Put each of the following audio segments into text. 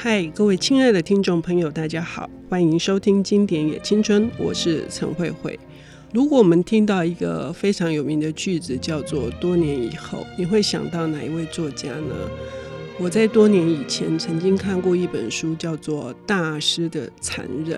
嗨，各位亲爱的听众朋友，大家好，欢迎收听《经典也青春》，我是陈慧慧。如果我们听到一个非常有名的句子，叫做“多年以后”，你会想到哪一位作家呢？我在多年以前曾经看过一本书，叫做《大师的残忍》。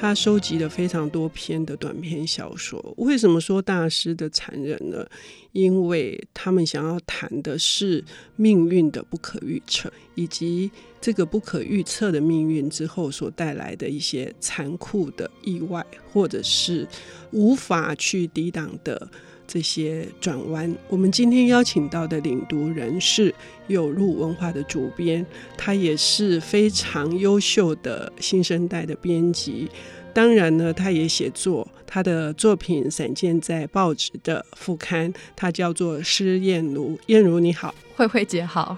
他收集了非常多篇的短篇小说。为什么说大师的残忍呢？因为他们想要谈的是命运的不可预测，以及这个不可预测的命运之后所带来的一些残酷的意外，或者是无法去抵挡的这些转弯。我们今天邀请到的领读人是有路文化的主编，他也是非常优秀的新生代的编辑。当然呢，他也写作，他的作品散见在报纸的副刊。他叫做施燕如，燕如你好，慧慧姐好。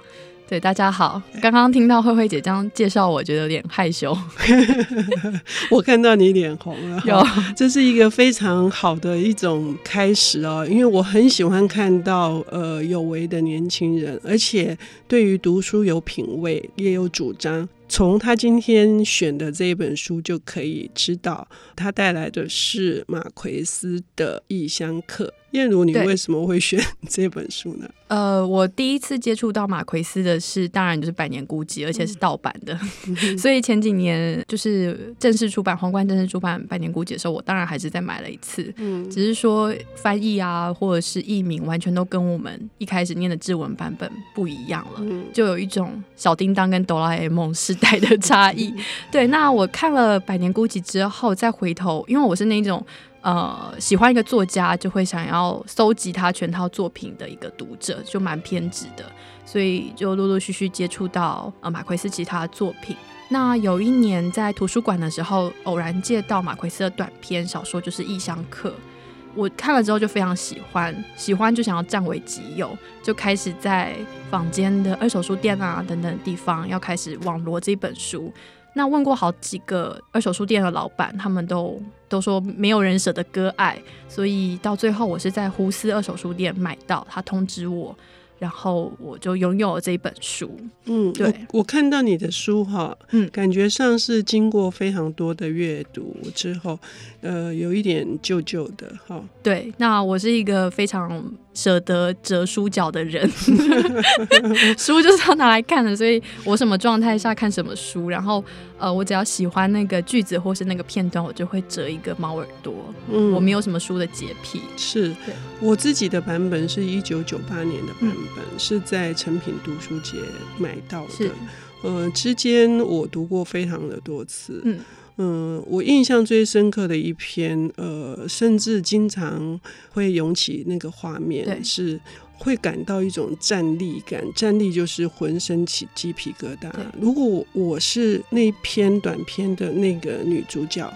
对，大家好。刚刚听到慧慧姐这样介绍，我觉得有点害羞。我看到你脸红了，有，这是一个非常好的一种开始哦。因为我很喜欢看到呃有为的年轻人，而且对于读书有品味，也有主张。从他今天选的这一本书就可以知道，他带来的是马奎斯的《异乡客》。彦如，你为什么会选这本书呢？呃，我第一次接触到马奎斯的是，当然就是《百年孤寂》，而且是盗版的。嗯、所以前几年就是正式出版，皇冠正式出版《百年孤寂》的时候，我当然还是再买了一次。嗯，只是说翻译啊，或者是译名，完全都跟我们一开始念的志文版本不一样了，嗯、就有一种小叮当跟哆啦 A 梦时代的差异。对，那我看了《百年孤寂》之后，再回头，因为我是那种。呃，喜欢一个作家就会想要搜集他全套作品的一个读者，就蛮偏执的，所以就陆陆续续接触到呃马奎斯其他作品。那有一年在图书馆的时候，偶然借到马奎斯的短篇小说，就是《异乡客》，我看了之后就非常喜欢，喜欢就想要占为己有，就开始在坊间的二手书店啊等等地方要开始网罗这本书。那问过好几个二手书店的老板，他们都都说没有人舍得割爱，所以到最后我是在胡思二手书店买到，他通知我。然后我就拥有了这一本书。嗯，对，我，我看到你的书哈，嗯，感觉上是经过非常多的阅读之后，呃，有一点旧旧的哈。对，那我是一个非常舍得折书角的人，书就是要拿来看的，所以我什么状态下看什么书，然后呃，我只要喜欢那个句子或是那个片段，我就会折一个猫耳朵。嗯，我没有什么书的洁癖。是，我自己的版本是一九九八年的版本。嗯。是在成品读书节买到的，是。呃，之间我读过非常的多次，嗯嗯、呃，我印象最深刻的一篇，呃，甚至经常会涌起那个画面，是会感到一种战栗感，战栗就是浑身起鸡皮疙瘩。如果我是那篇短片的那个女主角。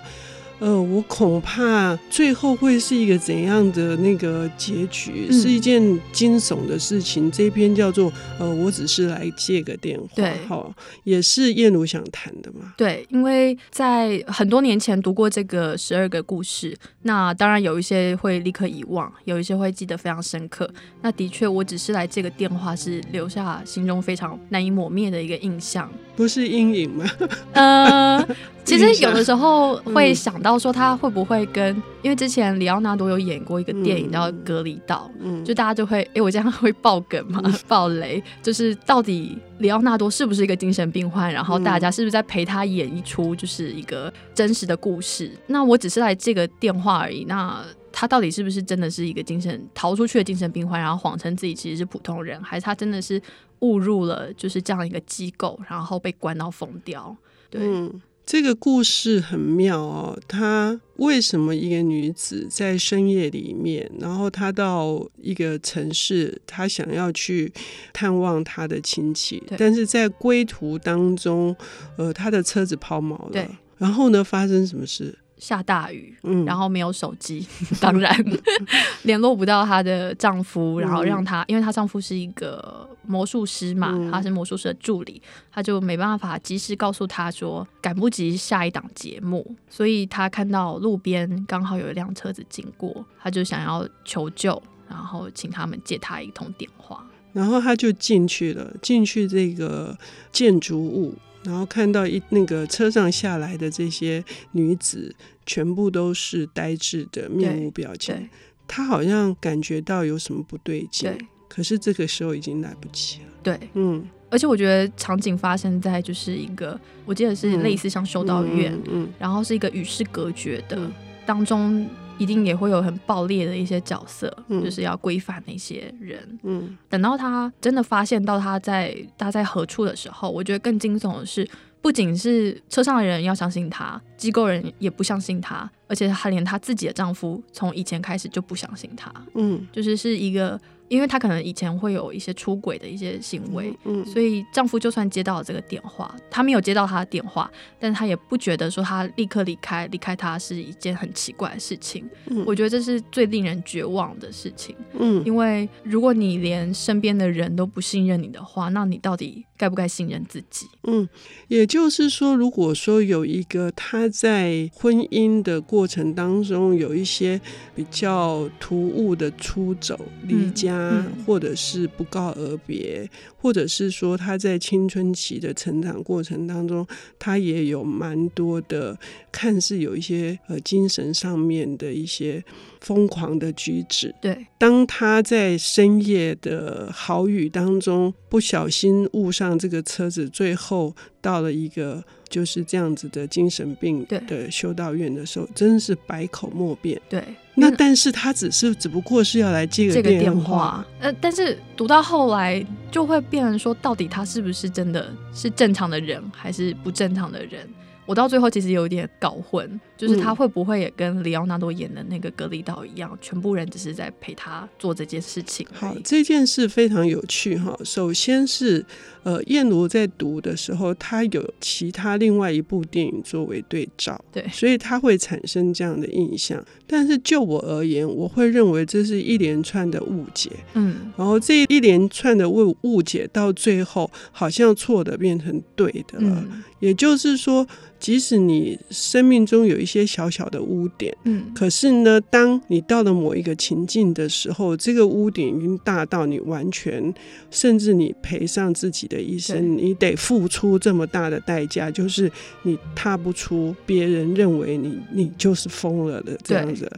呃，我恐怕最后会是一个怎样的那个结局？嗯、是一件惊悚的事情。这篇叫做“呃，我只是来借个电话”，对，好，也是燕如想谈的嘛。对，因为在很多年前读过这个十二个故事，那当然有一些会立刻遗忘，有一些会记得非常深刻。那的确，我只是来借个电话，是留下心中非常难以抹灭的一个印象。不是阴影吗？呃。其实有的时候会想到说他会不会跟，嗯、因为之前里奥纳多有演过一个电影叫《隔离岛》，嗯，就大家就会，哎，我这样会爆梗吗，爆雷，就是到底里奥纳多是不是一个精神病患，然后大家是不是在陪他演一出就是一个真实的故事？那我只是来这个电话而已，那他到底是不是真的是一个精神逃出去的精神病患，然后谎称自己其实是普通人，还是他真的是误入了就是这样一个机构，然后被关到疯掉？对。嗯这个故事很妙哦，她为什么一个女子在深夜里面，然后她到一个城市，她想要去探望她的亲戚，但是在归途当中，呃，她的车子抛锚了，然后呢，发生什么事？下大雨，嗯，然后没有手机，当然。联络不到她的丈夫，然后让她，因为她丈夫是一个魔术师嘛，他是魔术师的助理，他就没办法及时告诉她说赶不及下一档节目，所以她看到路边刚好有一辆车子经过，她就想要求救，然后请他们借她一通电话，然后她就进去了，进去这个建筑物。然后看到一那个车上下来的这些女子，全部都是呆滞的面无表情，他好像感觉到有什么不对劲，对，可是这个时候已经来不及了。对，嗯，而且我觉得场景发生在就是一个，我记得是类似像修道院，嗯，嗯嗯。然后是一个与世隔绝的，嗯、当中一定也会有很暴烈的一些角色，嗯、就是要规范那些人。嗯，等到他真的发现到他在他在何处的时候，我觉得更惊悚的是，不仅是车上的人要相信他，机构人也不相信他，而且他连他自己的丈夫从以前开始就不相信他。嗯，就是是一个。因为她可能以前会有一些出轨的一些行为，嗯，所以丈夫就算接到了这个电话，她没有接到他的电话，但是她也不觉得说她立刻离开离开他是一件很奇怪的事情。嗯，我觉得这是最令人绝望的事情。嗯，因为如果你连身边的人都不信任你的话，那你到底该不该信任自己？嗯，也就是说，如果说有一个他在婚姻的过程当中有一些比较突兀的出走、离家。嗯或者是不告而别，或者是说他在青春期的成长过程当中，他也有蛮多的看似有一些呃精神上面的一些疯狂的举止。对，当他在深夜的豪雨当中不小心误上这个车子，最后到了一个就是这样子的精神病的修道院的时候，真是百口莫辩。对。那但是他只是只不过是要来接个电话，呃，但是读到后来就会变成说，到底他是不是真的是正常的人，还是不正常的人？我到最后其实有点搞混。就是他会不会也跟里奥纳多演的那个格里岛一样，嗯、全部人只是在陪他做这件事情？好，这件事非常有趣哈。首先是呃，燕如在读的时候，他有其他另外一部电影作为对照，对，所以他会产生这样的印象。但是就我而言，我会认为这是一连串的误解，嗯，然后这一连串的误误解到最后，好像错的变成对的了。嗯、也就是说，即使你生命中有一些小小的污点，嗯，可是呢，当你到了某一个情境的时候，这个污点已经大到你完全，甚至你赔上自己的一生，你得付出这么大的代价，就是你踏不出别人认为你你就是疯了的这样子。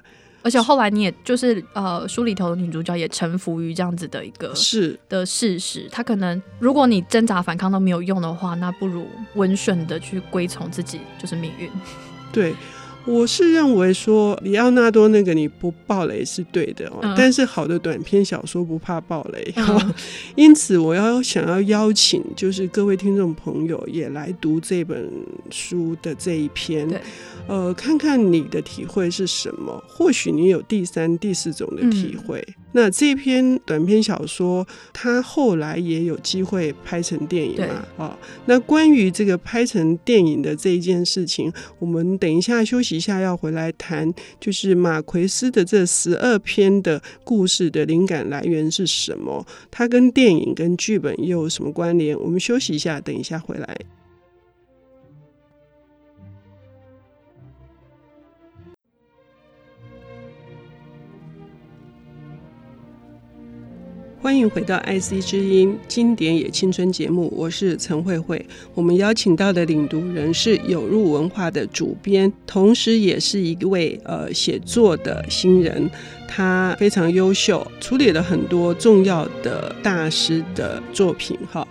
而且后来你也就是呃，书里头的女主角也臣服于这样子的一个是的事实。她可能如果你挣扎反抗都没有用的话，那不如温顺的去归从自己就是命运。对，我是认为说里奥纳多那个你不爆雷是对的哦，嗯、但是好的短篇小说不怕爆雷，嗯、因此我要想要邀请就是各位听众朋友也来读这本书的这一篇。呃，看看你的体会是什么？或许你有第三、第四种的体会。嗯、那这篇短篇小说，它后来也有机会拍成电影嘛？哦，那关于这个拍成电影的这一件事情，我们等一下休息一下要回来谈，就是马奎斯的这十二篇的故事的灵感来源是什么？它跟电影跟剧本又有什么关联？我们休息一下，等一下回来。欢迎回到 IC 之音经典也青春节目，我是陈慧慧。我们邀请到的领读人是有入文化的主编，同时也是一位呃写作的新人。他非常优秀，处理了很多重要的大师的作品。哈，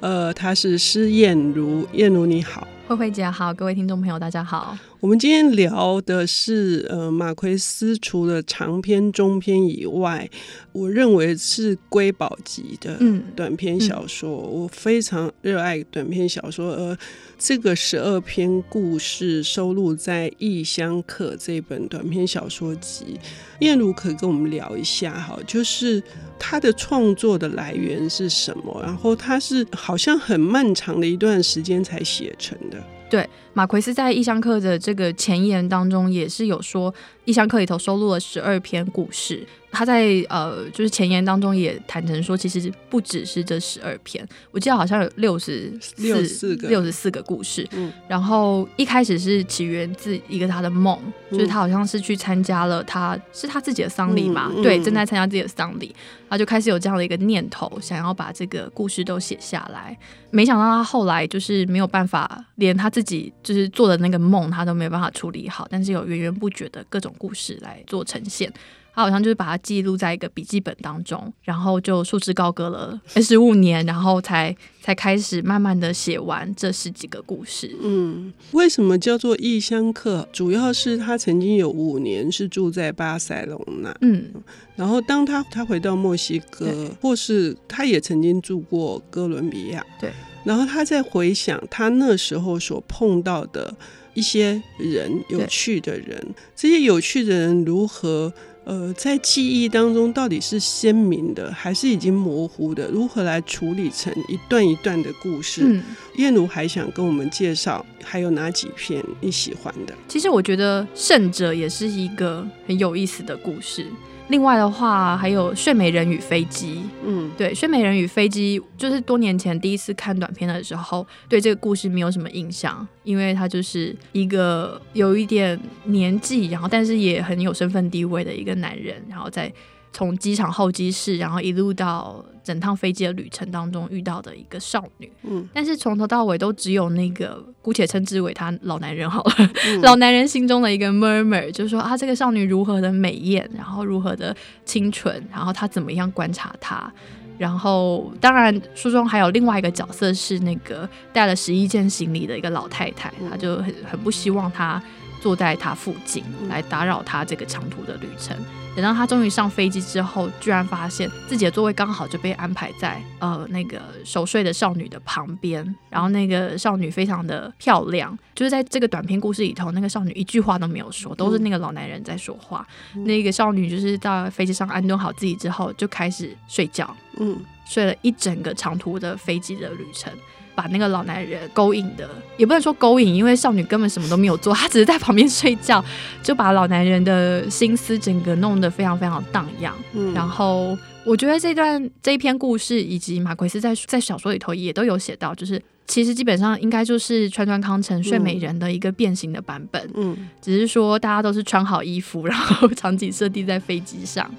呃，他是施燕如，燕如你好，慧慧姐好，各位听众朋友大家好。我们今天聊的是，呃，马奎斯除了长篇、中篇以外，我认为是瑰宝级的短篇小说。嗯嗯、我非常热爱短篇小说，而这个十二篇故事收录在《异乡客》这本短篇小说集。燕如可以跟我们聊一下，哈，就是他的创作的来源是什么？然后他是好像很漫长的一段时间才写成的。对，马奎斯在《异乡客》的这个前言当中也是有说，《异乡客》里头收录了十二篇故事。他在呃，就是前言当中也坦诚说，其实不只是这十二篇，我记得好像有六十四个六十四个故事。嗯，然后一开始是起源自一个他的梦，嗯、就是他好像是去参加了他是他自己的丧礼嘛，嗯、对，正在参加自己的丧礼，他就开始有这样的一个念头，想要把这个故事都写下来。没想到他后来就是没有办法，连他自己就是做的那个梦，他都没有办法处理好，但是有源源不绝的各种故事来做呈现。他好像就是把它记录在一个笔记本当中，然后就束之高阁了 十五年，然后才才开始慢慢的写完这十几个故事。嗯，为什么叫做异乡客？主要是他曾经有五年是住在巴塞隆纳，嗯，然后当他他回到墨西哥，或是他也曾经住过哥伦比亚，对，然后他在回想他那时候所碰到的一些人，有趣的人，这些有趣的人如何？呃，在记忆当中到底是鲜明的还是已经模糊的？如何来处理成一段一段的故事？嗯，彦如还想跟我们介绍还有哪几篇你喜欢的？其实我觉得《圣者》也是一个很有意思的故事。另外的话，还有《睡美人与飞机》。嗯，对，《睡美人与飞机》就是多年前第一次看短片的时候，对这个故事没有什么印象，因为他就是一个有一点年纪，然后但是也很有身份地位的一个男人，然后在。从机场候机室，然后一路到整趟飞机的旅程当中遇到的一个少女，嗯，但是从头到尾都只有那个姑且称之为他老男人好了，嗯、老男人心中的一个 murmur，就是说啊，这个少女如何的美艳，然后如何的清纯，然后他怎么样观察她，然后当然书中还有另外一个角色是那个带了十一件行李的一个老太太，她就很很不希望他坐在他附近来打扰他这个长途的旅程。等到他终于上飞机之后，居然发现自己的座位刚好就被安排在呃那个熟睡的少女的旁边。然后那个少女非常的漂亮，就是在这个短篇故事里头，那个少女一句话都没有说，都是那个老男人在说话。嗯、那个少女就是到飞机上安顿好自己之后，就开始睡觉，嗯，睡了一整个长途的飞机的旅程。把那个老男人勾引的，也不能说勾引，因为少女根本什么都没有做，她只是在旁边睡觉，就把老男人的心思整个弄得非常非常荡漾。嗯，然后我觉得这段这一篇故事，以及马奎斯在在小说里头也都有写到，就是其实基本上应该就是川川康成睡美人的一个变形的版本。嗯，只是说大家都是穿好衣服，然后场景设定在飞机上。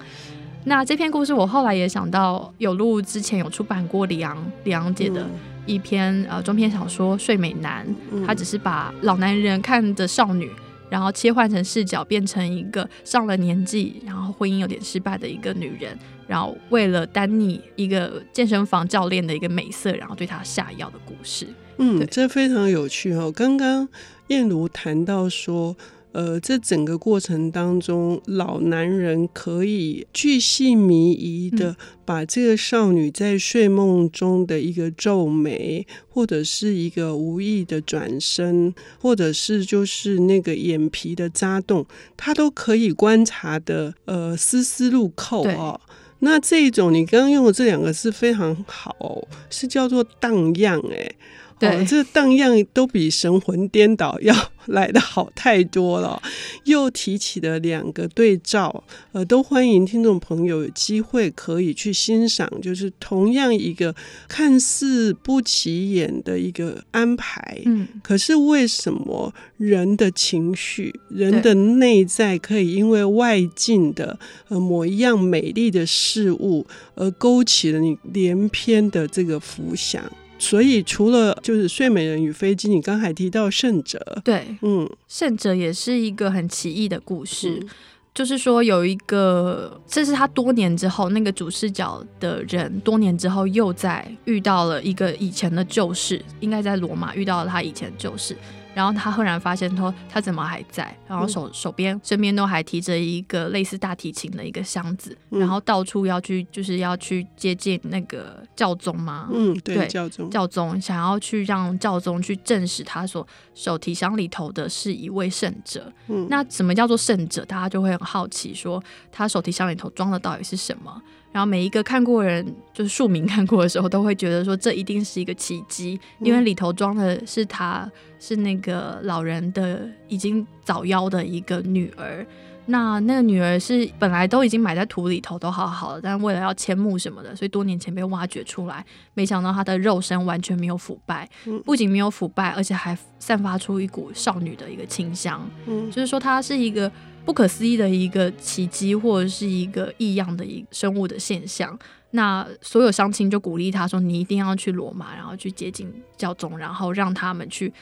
那这篇故事我后来也想到，有路之前有出版过李昂李昂姐的。一篇呃中篇小说《睡美男》，他只是把老男人看的少女，然后切换成视角，变成一个上了年纪，然后婚姻有点失败的一个女人，然后为了丹尼一个健身房教练的一个美色，然后对他下药的故事。嗯，这非常有趣哦。刚刚燕如谈到说。呃，这整个过程当中，老男人可以巨细靡遗的把这个少女在睡梦中的一个皱眉，或者是一个无意的转身，或者是就是那个眼皮的眨动，他都可以观察的，呃，丝丝入扣哦。那这种你刚刚用的这两个是非常好，是叫做荡漾哎。对哦，这荡漾都比神魂颠倒 要来的好太多了。又提起了两个对照，呃，都欢迎听众朋友有机会可以去欣赏，就是同样一个看似不起眼的一个安排，嗯，可是为什么人的情绪、人的内在可以因为外境的呃某一样美丽的事物而勾起了你连篇的这个浮想？所以，除了就是《睡美人与飞机》，你刚才提到《圣者》，对，嗯，《圣者》也是一个很奇异的故事。嗯、就是说，有一个，这是他多年之后，那个主视角的人，多年之后又在遇到了一个以前的旧事，应该在罗马遇到了他以前的旧事。然后他赫然发现，说他怎么还在？然后手手边身边都还提着一个类似大提琴的一个箱子，嗯、然后到处要去，就是要去接近那个教宗吗？嗯，对，对教宗，教宗想要去让教宗去证实他所手提箱里头的是一位圣者。嗯，那什么叫做圣者？大家就会很好奇，说他手提箱里头装的到底是什么？然后每一个看过人，就是庶民看过的时候，都会觉得说这一定是一个奇迹，因为里头装的是他是那个老人的已经早夭的一个女儿。那那个女儿是本来都已经埋在土里头，都好好的，但为了要迁墓什么的，所以多年前被挖掘出来。没想到她的肉身完全没有腐败，不仅没有腐败，而且还散发出一股少女的一个清香。嗯，就是说她是一个不可思议的一个奇迹，或者是一个异样的一个生物的现象。那所有乡亲就鼓励她说：“你一定要去罗马，然后去接近教宗，然后让他们去。”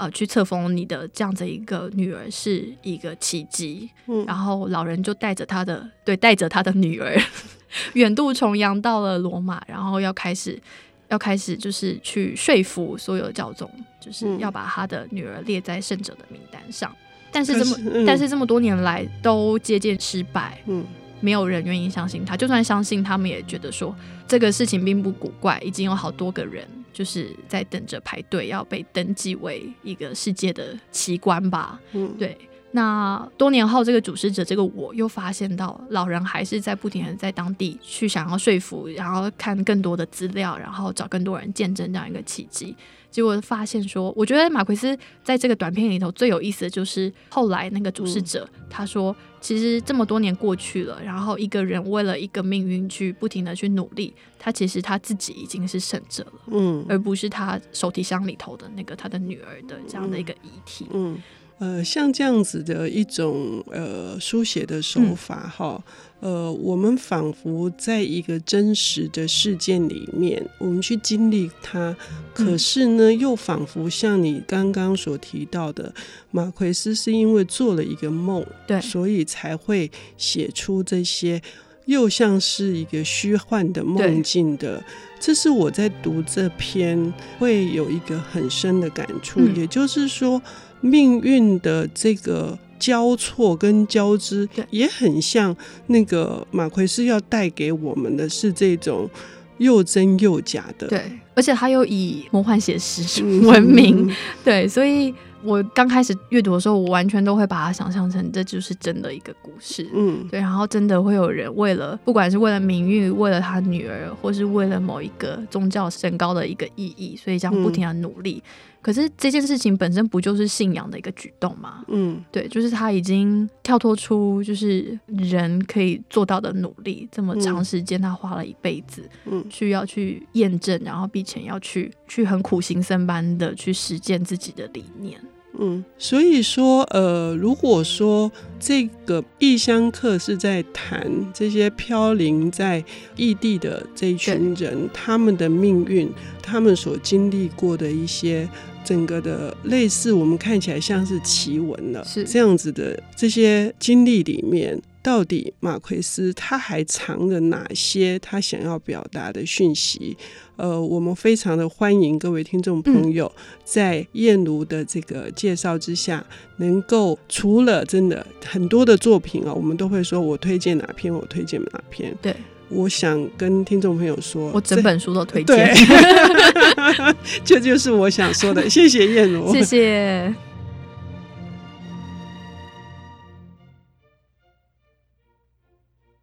呃，去册封你的这样子一个女儿是一个奇迹，嗯，然后老人就带着他的，对，带着他的女儿 远渡重洋到了罗马，然后要开始要开始就是去说服所有的教宗，就是要把他的女儿列在圣者的名单上。但是这么，嗯，但是这么多年来都接见失败，嗯，没有人愿意相信他，就算相信，他们也觉得说这个事情并不古怪，已经有好多个人。就是在等着排队要被登记为一个世界的奇观吧。嗯，对。那多年后，这个主事者，这个我又发现到，老人还是在不停的在当地去想要说服，然后看更多的资料，然后找更多人见证这样一个奇迹。结果发现说，我觉得马奎斯在这个短片里头最有意思的就是后来那个主事者，嗯、他说，其实这么多年过去了，然后一个人为了一个命运去不停的去努力，他其实他自己已经是胜者了，嗯，而不是他手提箱里头的那个他的女儿的这样的一个遗体，嗯。嗯呃，像这样子的一种呃书写的手法哈，嗯、呃，我们仿佛在一个真实的事件里面，我们去经历它，可是呢，又仿佛像你刚刚所提到的，马奎斯是因为做了一个梦，对，所以才会写出这些，又像是一个虚幻的梦境的。这是我在读这篇会有一个很深的感触，嗯、也就是说。命运的这个交错跟交织，也很像那个马奎斯要带给我们的是这种又真又假的。对，而且他又以魔幻写实闻名。嗯、对，所以我刚开始阅读的时候，我完全都会把它想象成这就是真的一个故事。嗯，对，然后真的会有人为了，不管是为了名誉，为了他女儿，或是为了某一个宗教升高的一个意义，所以这样不停的努力。嗯可是这件事情本身不就是信仰的一个举动吗？嗯，对，就是他已经跳脱出就是人可以做到的努力，这么长时间他花了一辈子，嗯，去要去验证，然后并且要去去很苦行僧般的去实践自己的理念。嗯，所以说，呃，如果说这个异乡客是在谈这些飘零在异地的这一群人，他们的命运，他们所经历过的一些整个的类似，我们看起来像是奇闻了，是这样子的这些经历里面。到底马奎斯他还藏着哪些他想要表达的讯息？呃，我们非常的欢迎各位听众朋友在燕如的这个介绍之下，能够除了真的很多的作品啊，我们都会说我推荐哪篇，我推荐哪篇。对，我想跟听众朋友说，我整本书都推荐。对，这就是我想说的。谢谢燕如，谢谢。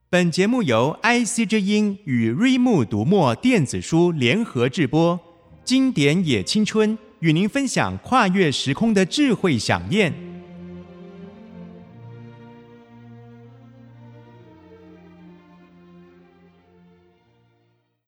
本节目由 IC 之音与瑞木读墨电子书联合制播，经典也青春与您分享跨越时空的智慧饗宴。